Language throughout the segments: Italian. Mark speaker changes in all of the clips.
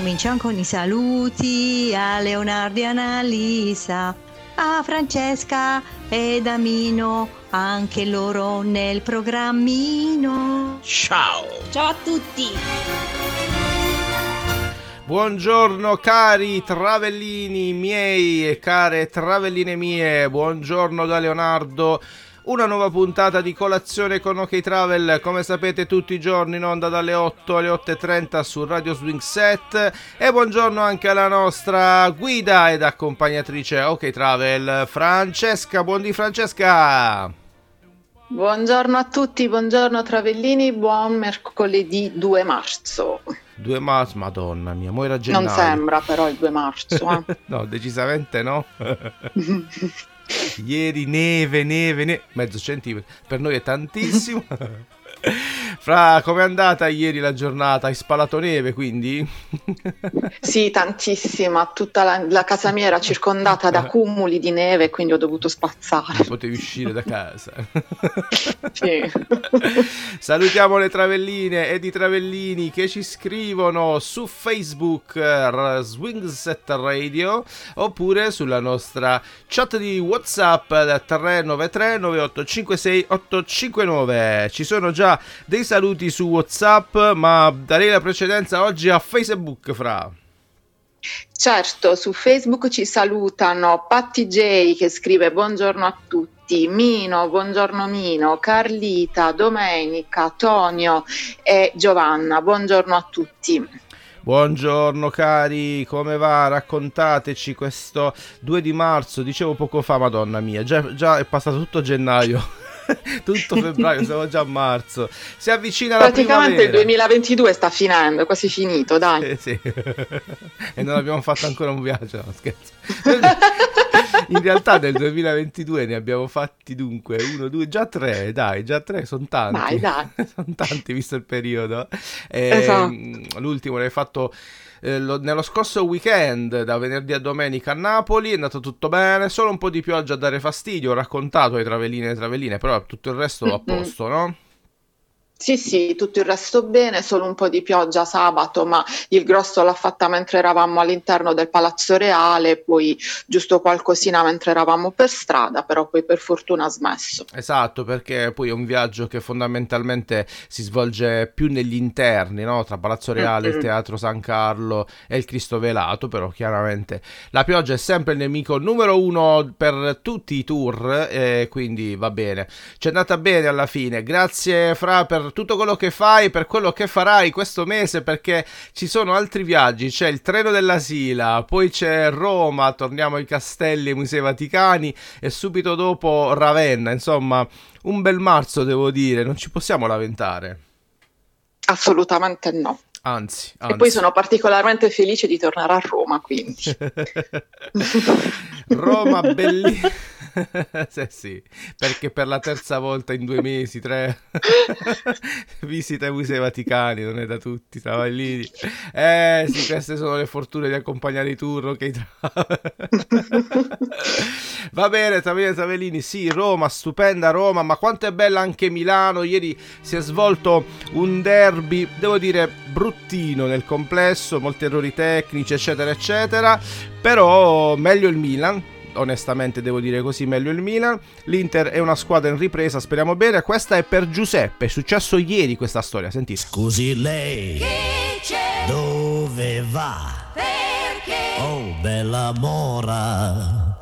Speaker 1: Cominciamo con i saluti a Leonardo e Annalisa, a Francesca ed Amino, anche loro nel programmino.
Speaker 2: Ciao!
Speaker 3: Ciao a tutti!
Speaker 4: Buongiorno cari travellini miei e care travelline mie, buongiorno da Leonardo. Una nuova puntata di colazione con OK Travel, come sapete tutti i giorni in onda dalle 8 alle 8.30 su Radio Swing Set e buongiorno anche alla nostra guida ed accompagnatrice OK Travel, Francesca. Buondì Francesca!
Speaker 5: Buongiorno a tutti, buongiorno Travellini, buon mercoledì 2 marzo.
Speaker 4: 2 marzo, madonna mia, mo era gennaio.
Speaker 5: Non sembra però il 2 marzo. Eh?
Speaker 4: no, decisamente no. Ieri neve, neve, neve, mezzo centimetro, per noi è tantissimo. Fra, com'è andata ieri la giornata? Hai spalato neve quindi?
Speaker 5: sì, tantissima. Tutta la, la, casa mia era circondata da cumuli di neve, quindi ho dovuto spazzare.
Speaker 4: Non potevi uscire da casa.
Speaker 5: sì.
Speaker 4: Salutiamo le travelline e i travellini che ci scrivono su Facebook Swingset Radio oppure sulla nostra chat di WhatsApp 393 9856 859. Ci sono già dei saluti su WhatsApp, ma darei la precedenza oggi a Facebook, Fra.
Speaker 5: Certo, su Facebook ci salutano Patti J che scrive buongiorno a tutti, Mino, buongiorno Mino, Carlita, Domenica, Tonio e Giovanna, buongiorno a tutti.
Speaker 4: Buongiorno cari, come va? Raccontateci questo 2 di marzo, dicevo poco fa, madonna mia, già, già è passato tutto gennaio. tutto febbraio, siamo già a marzo. Si avvicina la
Speaker 5: Praticamente il 2022 sta finendo, è quasi finito, dai.
Speaker 4: Eh, sì. e non abbiamo fatto ancora un viaggio, no scherzo. In realtà nel 2022 ne abbiamo fatti dunque uno, due, già tre, dai, già tre, sono tanti.
Speaker 5: Dai, dai.
Speaker 4: sono tanti visto il periodo. E, esatto. L'ultimo l'hai fatto eh, lo, nello scorso weekend, da venerdì a domenica a Napoli, è andato tutto bene, solo un po' di pioggia a dare fastidio, ho raccontato ai travellini e alle travelline, però tutto il resto a posto, no?
Speaker 5: Sì, sì, tutto il resto bene, solo un po' di pioggia sabato, ma il grosso l'ha fatta mentre eravamo all'interno del Palazzo Reale, poi giusto qualcosina mentre eravamo per strada, però poi per fortuna ha smesso.
Speaker 4: Esatto, perché poi è un viaggio che fondamentalmente si svolge più negli interni, no? tra Palazzo Reale, mm-hmm. il Teatro San Carlo e il Cristo Velato, però chiaramente la pioggia è sempre il nemico numero uno per tutti i tour, e quindi va bene. Ci è andata bene alla fine, grazie Fra per tutto quello che fai, per quello che farai questo mese, perché ci sono altri viaggi. C'è il treno della Sila, poi c'è Roma, torniamo ai castelli ai musei vaticani e subito dopo Ravenna. Insomma, un bel marzo devo dire, non ci possiamo lamentare.
Speaker 5: Assolutamente no.
Speaker 4: Anzi, anzi.
Speaker 5: E poi sono particolarmente felice di tornare a Roma, quindi.
Speaker 4: Roma bellissima. sì, sì, perché per la terza volta in due mesi, tre, visita ai musei vaticani, non è da tutti, Travaglini. Eh sì, queste sono le fortune di accompagnare i tour, ok? Va bene, Travaglini, Travaglini, sì, Roma, stupenda Roma, ma quanto è bella anche Milano. Ieri si è svolto un derby, devo dire, bruttino nel complesso, molti errori tecnici, eccetera, eccetera, però meglio il Milan onestamente devo dire così, meglio il Milan. L'Inter è una squadra in ripresa, speriamo bene. Questa è per Giuseppe, è successo ieri questa storia, sentite.
Speaker 6: Scusi lei, dove va? Per bella mora.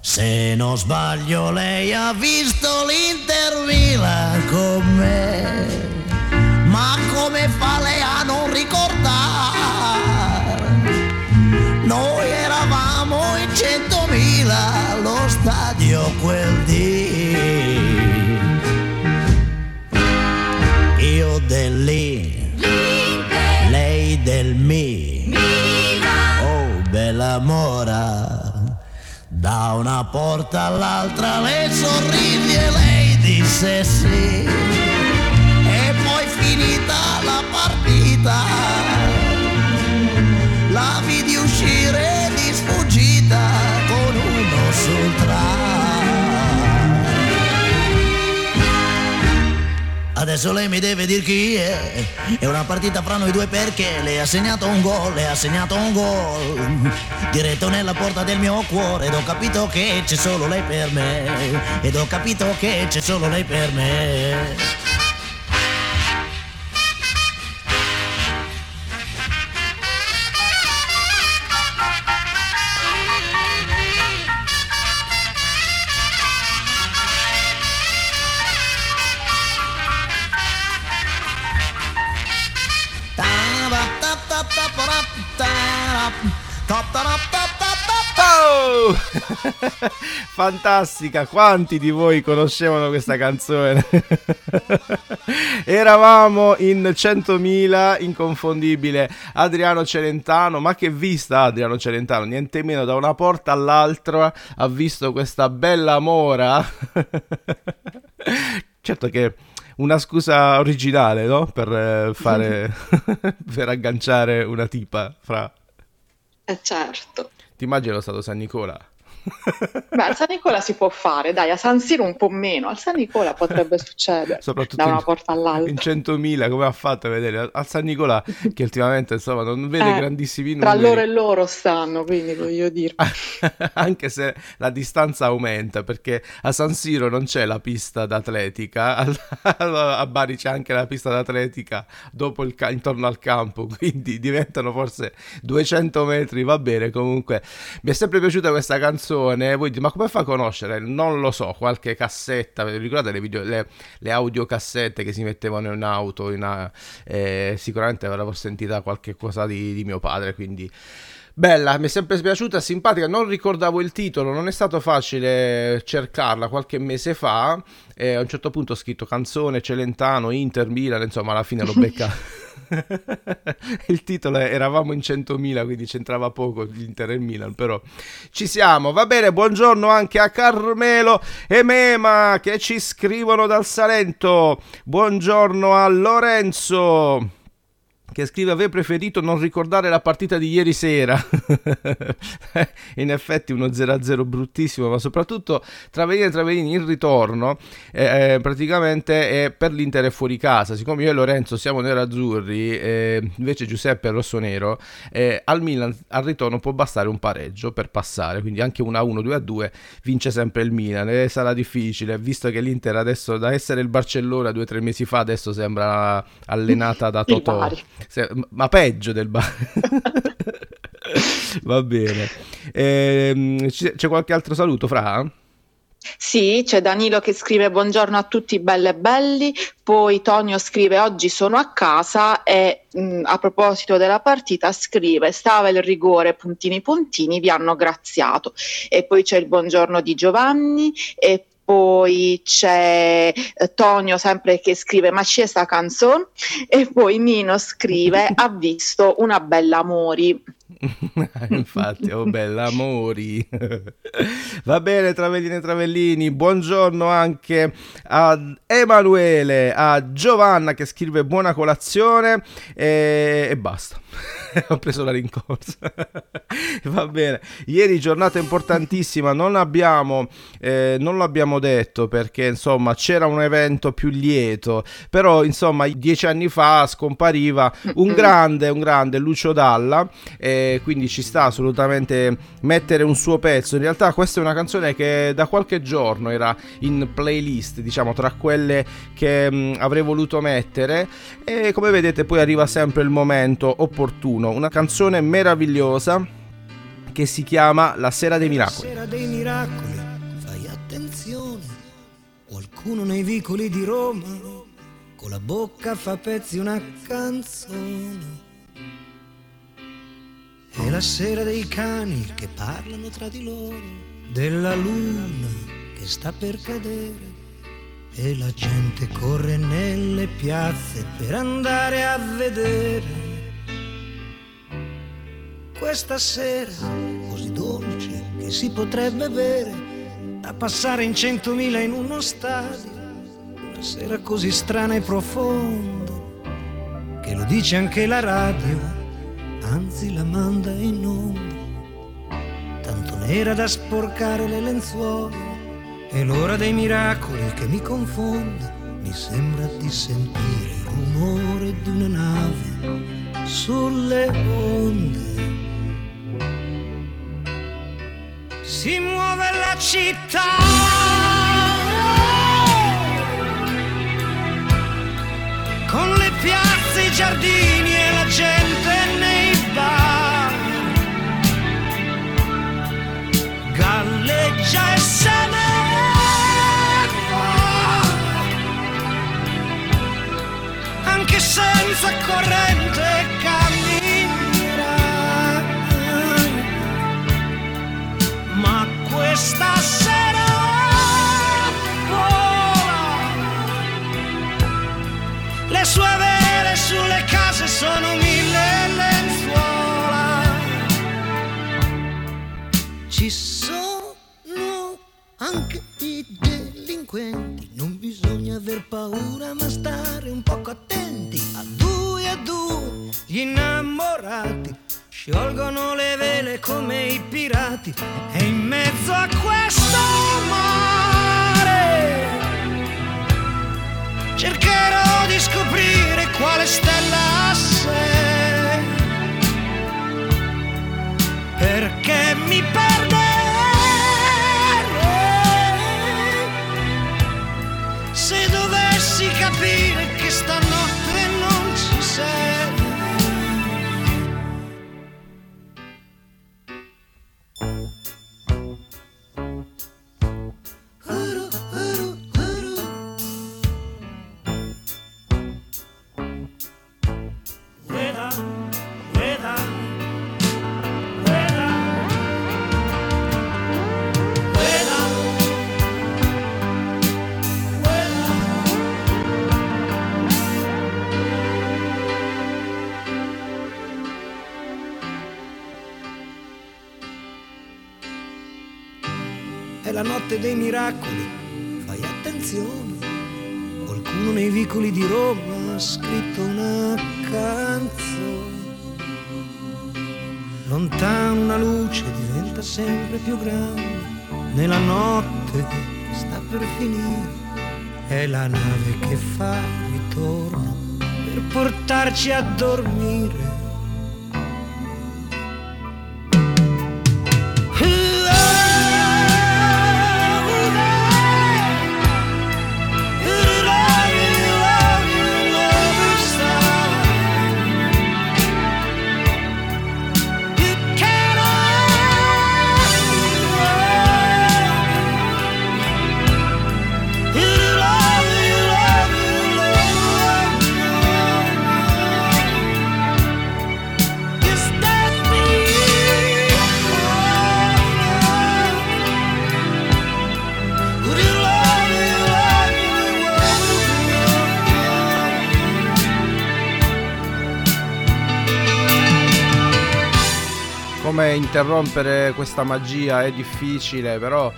Speaker 6: Se non sbaglio lei ha visto l'Inter Milan con me. Ma come fa lei a non ricordare? Centomila allo stadio quel dì. Io dell'I, lei del Mi. Oh, bella mora. Da una porta all'altra le sorridi e lei disse sì. E poi finita la partita, la vidi Adesso lei mi deve dire chi è. È una partita fra noi due perché le ha segnato un gol, le ha segnato un gol. Diretto nella porta del mio cuore ed ho capito che c'è solo lei per me. Ed ho capito che c'è solo lei per me.
Speaker 4: Fantastica, quanti di voi conoscevano questa canzone? Eravamo in 100.000, inconfondibile Adriano Celentano, ma che vista Adriano Celentano, niente meno da una porta all'altra ha visto questa bella mora. certo che una scusa originale, no? Per eh, fare per agganciare una tipa fra
Speaker 5: Eh certo.
Speaker 4: Ti immagini lo stato San Nicola?
Speaker 5: Beh, al San Nicola si può fare, dai, a San Siro un po' meno, al San Nicola potrebbe succedere da una
Speaker 4: in-
Speaker 5: porta all'altra.
Speaker 4: In 100.000, come ha fatto a vedere? Al San Nicola, che ultimamente insomma non vede
Speaker 5: Eh,
Speaker 4: grandissimi
Speaker 5: Tra
Speaker 4: numeri.
Speaker 5: loro e loro stanno, quindi voglio dire.
Speaker 4: Anche se la distanza aumenta, perché a San Siro non c'è la pista d'atletica, a Bari c'è anche la pista d'atletica dopo il ca- intorno al campo, quindi diventano forse 200 metri, va bene, comunque mi è sempre piaciuta questa canzone, voi dite, ma come fa a conoscere? Non lo so, qualche cassetta, ricordate le, video, le, le audiocassette che si mettevano in auto, in, a- eh, sicuramente avrò sentita qualche cosa di, di mio padre, quindi... Bella, mi è sempre piaciuta, simpatica, non ricordavo il titolo, non è stato facile cercarla qualche mese fa, e a un certo punto ho scritto canzone, Celentano, Inter, Milan, insomma alla fine l'ho beccato. il titolo è Eravamo in 100.000, quindi c'entrava poco l'Inter e il Milan, però ci siamo. Va bene, buongiorno anche a Carmelo e Mema che ci scrivono dal Salento. Buongiorno a Lorenzo che scrive avrei preferito non ricordare la partita di ieri sera. In effetti uno 0-0 bruttissimo ma soprattutto Travellini e Travellini in ritorno eh, eh, praticamente è per l'Inter è fuori casa. Siccome io e Lorenzo siamo nerazzurri eh, invece Giuseppe è rossonero eh, al Milan al ritorno può bastare un pareggio per passare quindi anche 1-1 2-2 vince sempre il Milan e sarà difficile visto che l'Inter adesso da essere il Barcellona due o tre mesi fa adesso sembra allenata da Totò ma peggio del bar. Va bene. Ehm, c'è qualche altro saluto, Fra?
Speaker 5: Sì, c'è Danilo che scrive buongiorno a tutti belle e belli, poi Tonio scrive oggi sono a casa e mh, a proposito della partita scrive stava il rigore puntini puntini vi hanno graziato e poi c'è il buongiorno di Giovanni e poi c'è eh, Tonio sempre che scrive ma c'è sta canzone? E poi Nino scrive ha visto una bella Mori
Speaker 4: Infatti, oh bella amori. Va bene, Travellini e Travellini. Buongiorno anche a Emanuele, a Giovanna che scrive buona colazione e, e basta. Ho preso la rincorsa. Va bene. Ieri giornata importantissima, non abbiamo eh, non l'abbiamo detto perché insomma c'era un evento più lieto, però insomma dieci anni fa scompariva un grande, un grande Lucio Dalla e quindi ci sta assolutamente mettere un suo pezzo. In realtà questa è una canzone che da qualche giorno era in playlist, diciamo tra quelle che mh, avrei voluto mettere e come vedete poi arriva sempre il momento opportuno, una canzone meravigliosa che che si chiama La Sera dei Miracoli.
Speaker 7: La sera dei miracoli, fai attenzione, qualcuno nei vicoli di Roma con la bocca fa pezzi una canzone. È la sera dei cani che parlano tra di loro, della luna che sta per cadere e la gente corre nelle piazze per andare a vedere. Questa sera così dolce che si potrebbe bere da passare in centomila in uno stadio. Una sera così strana e profonda che lo dice anche la radio, anzi la manda in onda. Tanto nera da sporcare le lenzuola è l'ora dei miracoli che mi confonde, mi sembra di sentire il rumore di una nave sulle onde. Si muove la città. Con le piazze, i giardini e la gente senza corrente camminerà. Ma questa sera vola. Le sue vele sulle case sono mille lenzuola. Ci sono anche i delinquenti, non bisogna aver paura ma stare un poco attenti. Sciolgono le vele come i pirati e in mezzo a questo mare cercherò di scoprire quale stella sei. Perché mi perderei È la notte dei miracoli, fai attenzione. Qualcuno nei vicoli di Roma ha scritto una canzone. Lontano una luce diventa sempre più grande. Nella notte sta per finire. È la nave che fa ritorno per portarci a dormire.
Speaker 4: Interrompere questa magia è difficile, però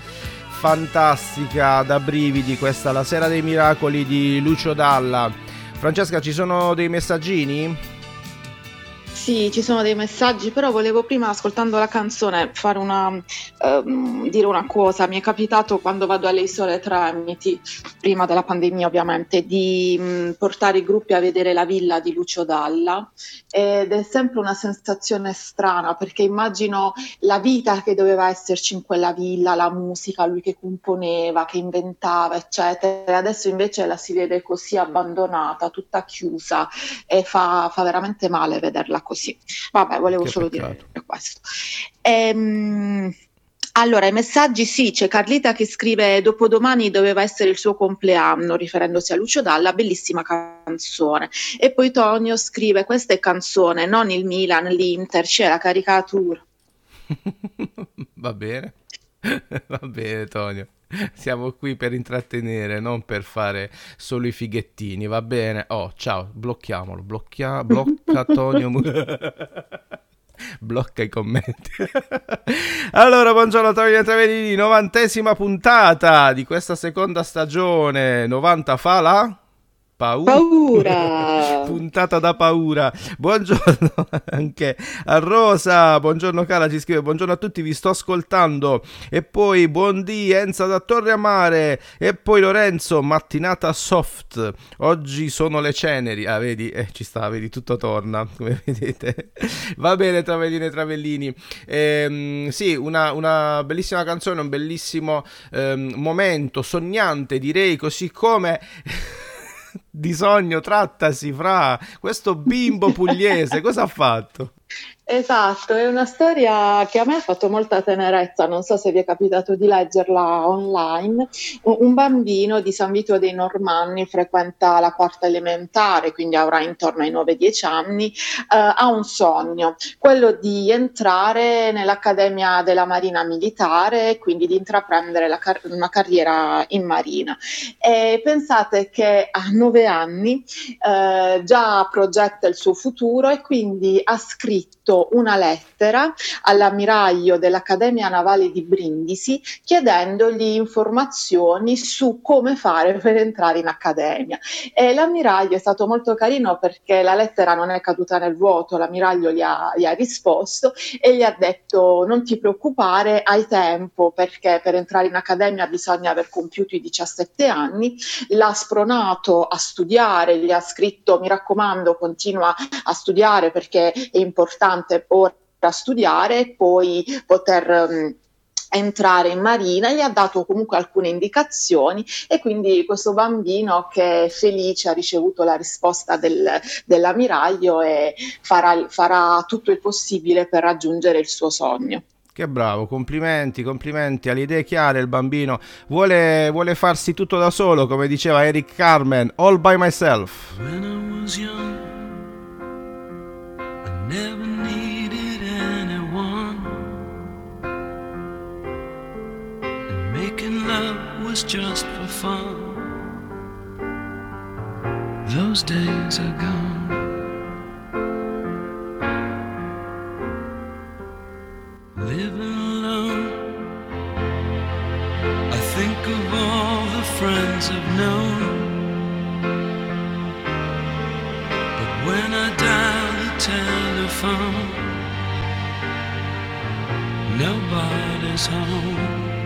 Speaker 4: fantastica da brividi questa La Sera dei Miracoli di Lucio Dalla. Francesca, ci sono dei messaggini?
Speaker 5: Sì, ci sono dei messaggi, però volevo prima, ascoltando la canzone, fare una, ehm, dire una cosa. Mi è capitato quando vado alle Isole Tremiti, prima della pandemia ovviamente, di mh, portare i gruppi a vedere la villa di Lucio Dalla ed è sempre una sensazione strana perché immagino la vita che doveva esserci in quella villa, la musica, lui che componeva, che inventava, eccetera. Adesso invece la si vede così abbandonata, tutta chiusa e fa, fa veramente male vederla così. Vabbè, volevo
Speaker 4: Che
Speaker 5: solo
Speaker 4: peccato.
Speaker 5: dire questo. Ehm, allora, i messaggi sì, c'è Carlita che scrive dopodomani doveva essere il suo compleanno, riferendosi a Lucio Dalla, bellissima canzone. E poi Tonio scrive questa è canzone, non il Milan, l'Inter, c'è la caricatura.
Speaker 4: Va bene, va bene Tonio. Siamo qui per intrattenere, non per fare solo i fighettini, va bene? Oh, ciao, blocchiamolo, blocchia, blocca Tonio. blocca i commenti. allora, buongiorno Tonio Travellini, novantesima puntata di questa seconda stagione, 90 fa la... Paura.
Speaker 5: paura.
Speaker 4: Puntata da paura. Buongiorno anche a Rosa. Buongiorno cara, ci scrive. Buongiorno a tutti, vi sto ascoltando. E poi buondì Enza da Torre a Mare. E poi Lorenzo, mattinata soft. Oggi sono le ceneri. Ah, vedi, eh, ci sta, vedi, tutto torna, come vedete. Va bene, Travellini e Travellini. Ehm, sì, una, una, bellissima canzone, un bellissimo ehm, momento sognante, direi, così come di sogno trattasi fra questo bimbo pugliese, cosa ha fatto?
Speaker 5: Esatto, è una storia che a me ha fatto molta tenerezza, non so se vi è capitato di leggerla online. Un bambino di San Vito dei Normanni frequenta la quarta elementare, quindi avrà intorno ai 9-10 anni, eh, ha un sogno, quello di entrare nell'Accademia della Marina Militare, quindi di intraprendere car- una carriera in Marina. E pensate che a 9 anni eh, già progetta il suo futuro e quindi ha scritto una lettera all'ammiraglio dell'Accademia Navale di Brindisi chiedendogli informazioni su come fare per entrare in accademia. E l'ammiraglio è stato molto carino perché la lettera non è caduta nel vuoto, l'ammiraglio gli ha, gli ha risposto e gli ha detto non ti preoccupare, hai tempo perché per entrare in accademia bisogna aver compiuto i 17 anni, l'ha spronato a studiare, gli ha scritto mi raccomando continua a studiare perché è importante ora studiare e poi poter um, entrare in marina, gli ha dato comunque alcune indicazioni e quindi questo bambino che è felice ha ricevuto la risposta del, dell'ammiraglio e farà, farà tutto il possibile per raggiungere il suo sogno.
Speaker 4: Che bravo, complimenti, complimenti, ha le idee chiare il bambino, vuole, vuole farsi tutto da solo, come diceva Eric Carmen, all by myself. When I was young, never needed anyone. And making love was just for fun. Those days are gone. living alone. I think of all the friends I've known. Telephone, nobody's home.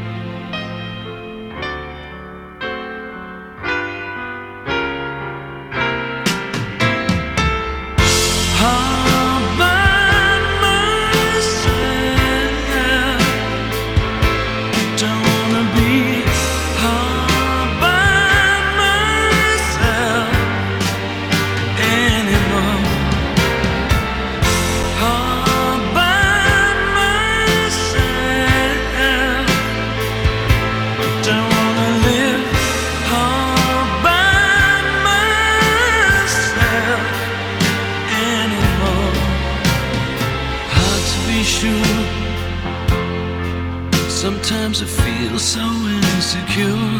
Speaker 4: Sometimes I feel so insecure.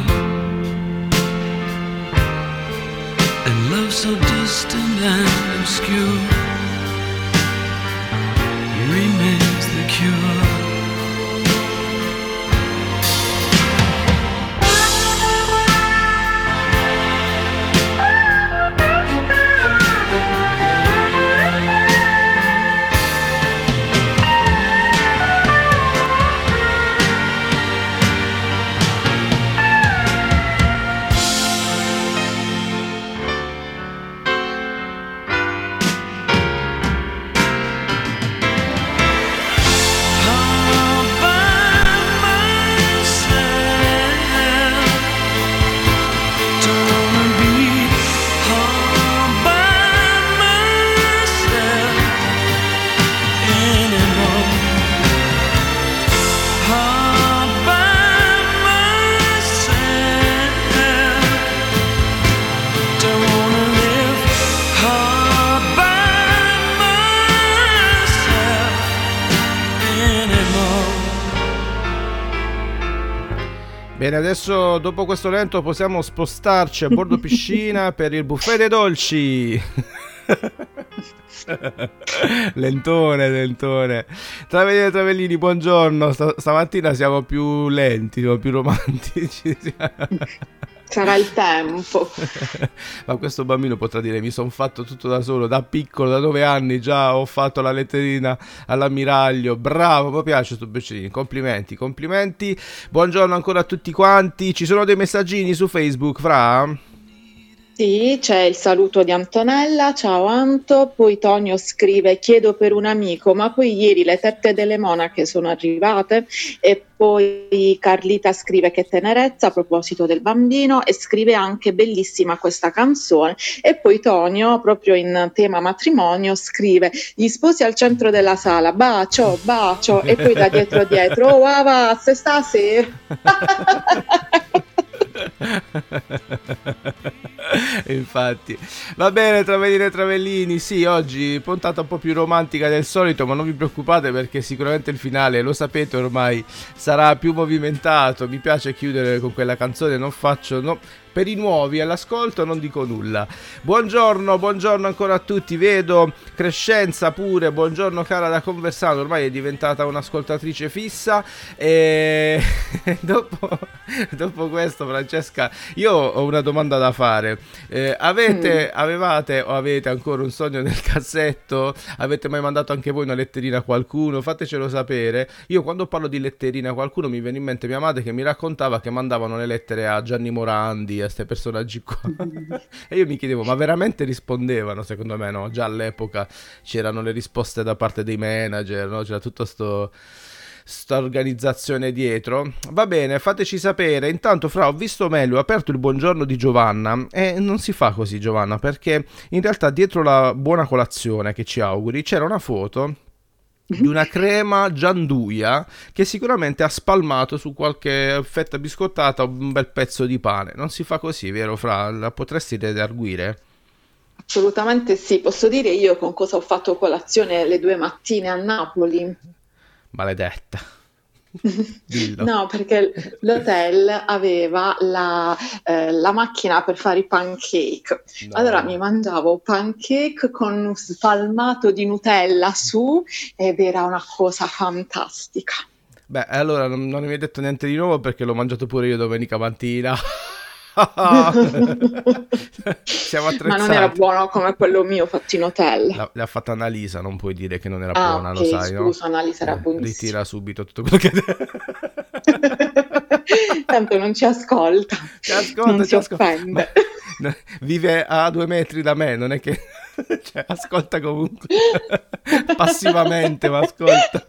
Speaker 4: And love so distant and obscure Remains the cure Bene, adesso dopo questo lento possiamo spostarci a bordo piscina per il buffet dei dolci. lentone, lentone. Travellini e Travellini, buongiorno. Sta- stamattina siamo più lenti, siamo più romantici.
Speaker 5: Sarà il tempo.
Speaker 4: Ma questo bambino potrà dire: Mi sono fatto tutto da solo, da piccolo, da nove anni già ho fatto la letterina all'ammiraglio. Bravo, mi piace sto Beccini. Complimenti, complimenti. Buongiorno ancora a tutti quanti. Ci sono dei messaggini su Facebook, Fra?
Speaker 5: Sì, c'è il saluto di Antonella, ciao Anto, poi Tonio scrive chiedo per un amico, ma poi ieri le tette delle monache sono arrivate. E poi Carlita scrive che tenerezza a proposito del bambino e scrive anche bellissima questa canzone. E poi Tonio proprio in tema matrimonio scrive gli sposi al centro della sala, bacio, bacio. E poi da dietro dietro, oh va, se stasera.
Speaker 4: Infatti, va bene, Travellini e Travellini. Sì, oggi puntata un po' più romantica del solito, ma non vi preoccupate perché sicuramente il finale, lo sapete ormai, sarà più movimentato. Mi piace chiudere con quella canzone, non faccio. No, per i nuovi all'ascolto non dico nulla. Buongiorno, buongiorno ancora a tutti. Vedo Crescenza pure. Buongiorno cara da Conversano, ormai è diventata un'ascoltatrice fissa. E dopo, dopo questo, Francesca, io ho una domanda da fare. Eh, avete, mm. avevate o avete ancora un sogno nel cassetto? Avete mai mandato anche voi una letterina a qualcuno? Fatecelo sapere. Io quando parlo di letterina a qualcuno mi viene in mente mia madre che mi raccontava che mandavano le lettere a Gianni Morandi, a questi personaggi qua. e io mi chiedevo, ma veramente rispondevano? Secondo me no, già all'epoca c'erano le risposte da parte dei manager, no? c'era tutto sto sta organizzazione dietro. Va bene, fateci sapere. Intanto, Fra, ho visto meglio, ho aperto il buongiorno di Giovanna e non si fa così, Giovanna, perché in realtà dietro la buona colazione che ci auguri c'era una foto di una crema gianduia che sicuramente ha spalmato su qualche fetta biscottata un bel pezzo di pane. Non si fa così, vero Fra? La potresti redarguire?
Speaker 5: Assolutamente sì, posso dire io con cosa ho fatto colazione le due mattine a Napoli.
Speaker 4: Maledetta.
Speaker 5: no, perché l'hotel aveva la, eh, la, macchina per fare i pancake. No. Allora mi mangiavo pancake con un spalmato di Nutella su ed era una cosa fantastica.
Speaker 4: Beh, allora non, non mi hai detto niente di nuovo perché l'ho mangiato pure io domenica mattina.
Speaker 5: Siamo attrezzati. Ma non era buono come quello mio fatto in hotel.
Speaker 4: L'ha fatta Annalisa, non puoi dire che non era ah, buona, okay, lo sai,
Speaker 5: scusa, no? Annalisa era eh, buonissima.
Speaker 4: Ritira subito tutto quello che...
Speaker 5: Tanto non ci ascolta.
Speaker 4: Ci ascolta,
Speaker 5: non
Speaker 4: ci ascolta. Vive a due metri da me, non è che... cioè, ascolta comunque passivamente, ma ascolta.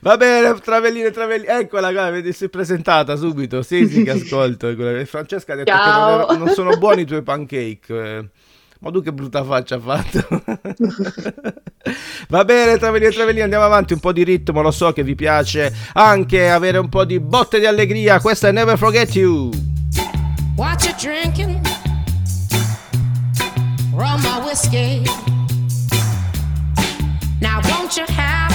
Speaker 4: Va bene, Travellini, Travellini. Eccola, guarda, si è presentata subito. Sì, sì, che ascolto. Francesca ha detto Ciao. che non, non, sono buoni i tuoi pancake. Ma tu che brutta faccia ha fatto. Va bene, Travellini, Travellini, andiamo avanti. Un po' di ritmo, lo so che vi piace anche avere un po' di botte di allegria. Questa è Never Forget You. What you drinking? rum or whiskey. Now, won't you have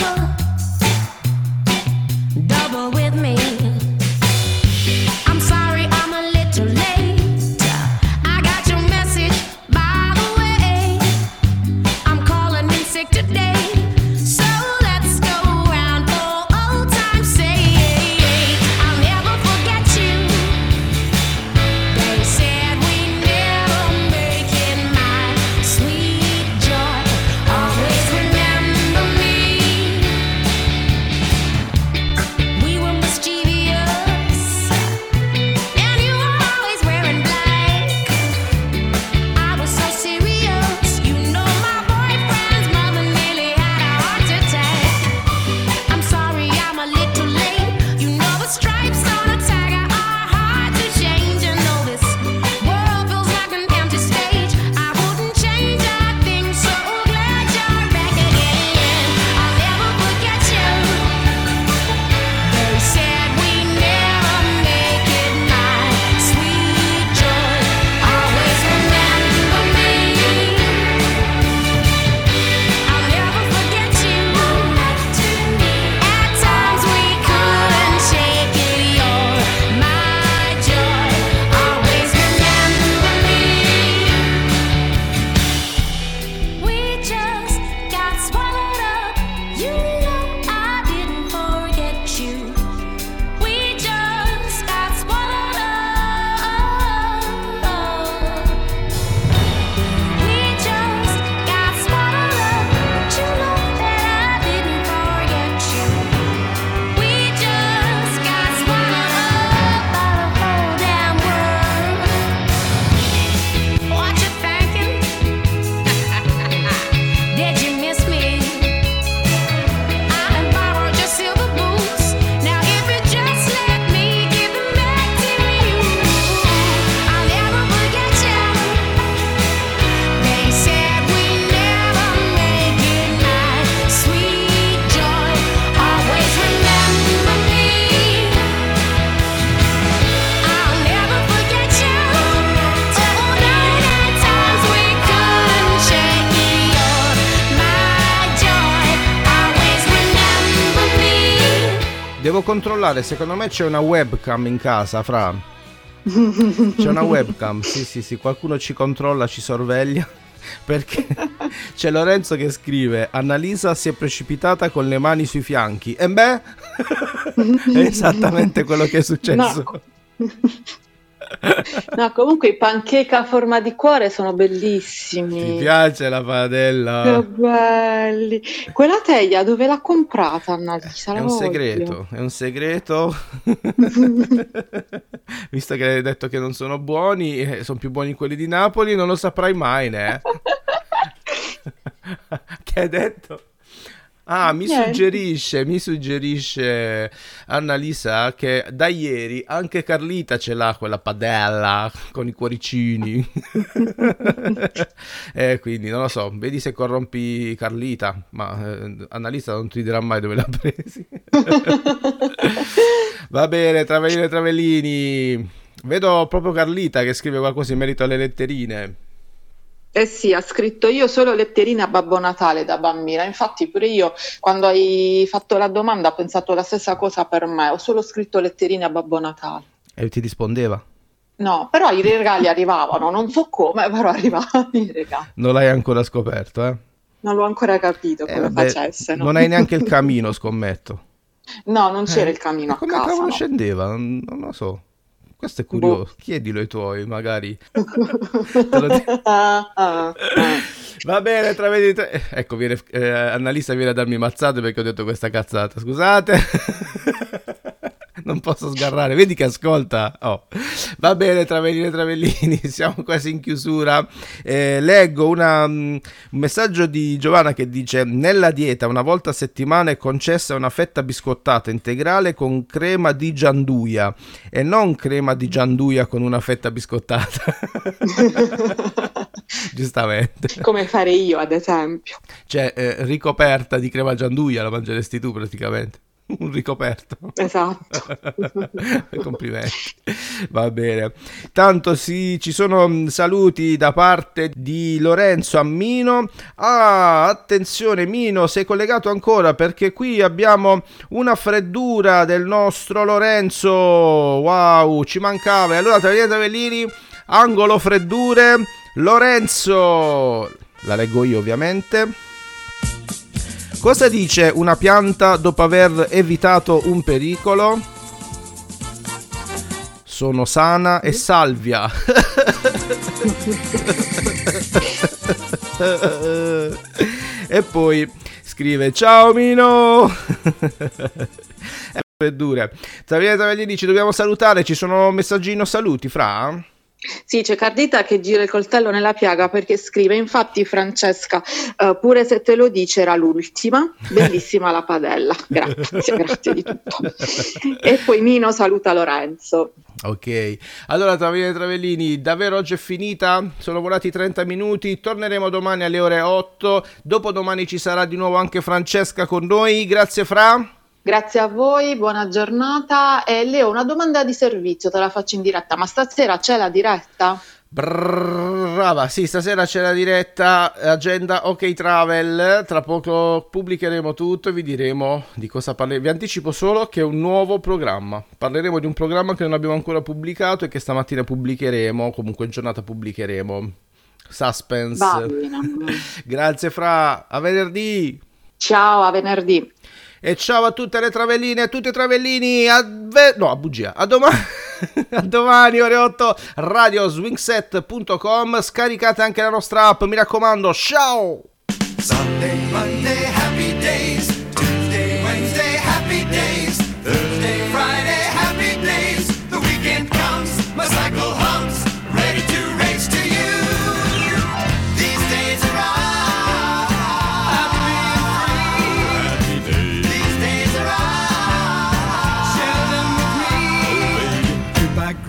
Speaker 4: controllare, secondo me c'è una webcam in casa, Fra. C'è una webcam, sì sì sì, qualcuno ci controlla, ci sorveglia. Perché c'è Lorenzo che scrive: Annalisa si è precipitata con le mani sui fianchi. E beh, è esattamente quello che è successo.
Speaker 5: No. No, comunque i pancake a forma di cuore sono bellissimi.
Speaker 4: Ti piace la padella?
Speaker 5: Che belli. Quella teglia dove l'ha comprata, Annalisa?
Speaker 4: È un
Speaker 5: voglio.
Speaker 4: segreto, è un segreto. Visto che hai detto che non sono buoni, eh, sono più buoni quelli di Napoli, non lo saprai mai, né? che hai detto? Ah, mi
Speaker 5: Niente.
Speaker 4: suggerisce, mi suggerisce Annalisa che da ieri anche Carlita ce l'ha quella padella con i cuoricini. e quindi non lo so, vedi se corrompi Carlita, ma eh, Annalisa non ti dirà mai dove l'ha presi. Va bene, Travellini e Travellini. Vedo proprio Carlita che scrive qualcosa in merito alle letterine.
Speaker 5: Eh sì, ha scritto io solo letterine a Babbo Natale da bambina. Infatti, pure io, quando hai fatto la domanda, ho pensato la stessa cosa per me. Ho solo scritto letterine a Babbo Natale.
Speaker 4: E ti rispondeva?
Speaker 5: No, però i regali arrivavano, non so come, però arrivavano i regali.
Speaker 4: Non l'hai ancora scoperto, eh?
Speaker 5: Non l'ho ancora capito
Speaker 4: Eh,
Speaker 5: come
Speaker 4: vabbè,
Speaker 5: facesse. no?
Speaker 4: Non hai neanche il camino, scommetto.
Speaker 5: No, non c'era
Speaker 4: Eh,
Speaker 5: il camino a
Speaker 4: Come
Speaker 5: casa.
Speaker 4: cavolo
Speaker 5: no.
Speaker 4: scendeva? Non, non lo so. Questo è
Speaker 5: Boh.
Speaker 4: curioso. Chiedilo ai tuoi, magari. Va bene. Tra... Ecco, viene, eh, Annalisa viene a darmi mazzate perché ho detto questa cazzata. Scusate. non posso sgarrare. Vedi che ascolta. Oh. Va bene, Travellini e Travellini. Siamo quasi in chiusura. Eh, leggo una, mm, un messaggio di Giovanna che dice: Nella dieta una volta a settimana è concessa una fetta biscottata integrale con crema di gianduia e non crema di gianduia con una fetta biscottata. Giustamente.
Speaker 5: Come fare io, ad esempio.
Speaker 4: Cioè, eh, ricoperta di crema gianduia la mangeresti tu praticamente. Un ricoperto.
Speaker 5: Esatto.
Speaker 4: Complimenti. Va bene. Tanto sì, ci sono mh, saluti da parte di Lorenzo a Mino. Ah, attenzione Mino, sei collegato ancora perché qui abbiamo una freddura del nostro Lorenzo. Wow, ci mancava. E allora Travellini e Travellini, angolo freddure. Lorenzo, la leggo io ovviamente. Cosa dice una pianta dopo aver evitato un pericolo? Sono sana e salvia. e poi scrive ciao Mino. È freddure. Travellini e Travellini ci dobbiamo salutare, ci sono messaggino saluti fra?
Speaker 5: Sì, c'è Cardita che gira il coltello nella piaga perché scrive, infatti Francesca, eh, pure se te lo dice era l'ultima, bellissima la padella, grazie, grazie di tutto. E poi Mino saluta Lorenzo.
Speaker 4: Ok, allora Travellini Travellini, davvero oggi è finita? Sono volati 30 minuti, torneremo domani alle ore 8, dopodomani ci sarà di nuovo anche Francesca con noi, grazie Fra.
Speaker 5: Grazie a voi, buona giornata e Leo una domanda di servizio, te la faccio in diretta, ma stasera c'è la diretta?
Speaker 4: Brava, sì, stasera c'è la diretta agenda OK Travel. Tra poco pubblicheremo tutto e vi diremo di cosa parleremo. Vi anticipo solo che è un nuovo programma. Parleremo di un programma che non abbiamo ancora pubblicato e che stamattina pubblicheremo. Comunque in giornata pubblicheremo. Suspense. Grazie, Fra. A venerdì.
Speaker 5: Ciao, a venerdì.
Speaker 4: E ciao a tutte le travelline a tutti i travellini. A ve- no, a bugia. A domani. a domani, ore 8. Radioswingset.com. Scaricate anche la nostra app. Mi raccomando. Ciao.
Speaker 8: Sunday, Monday,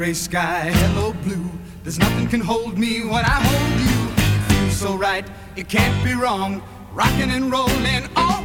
Speaker 8: gray sky, hello, blue. There's nothing can hold me when I hold you. It feels so right, it can't be wrong. Rocking and rolling all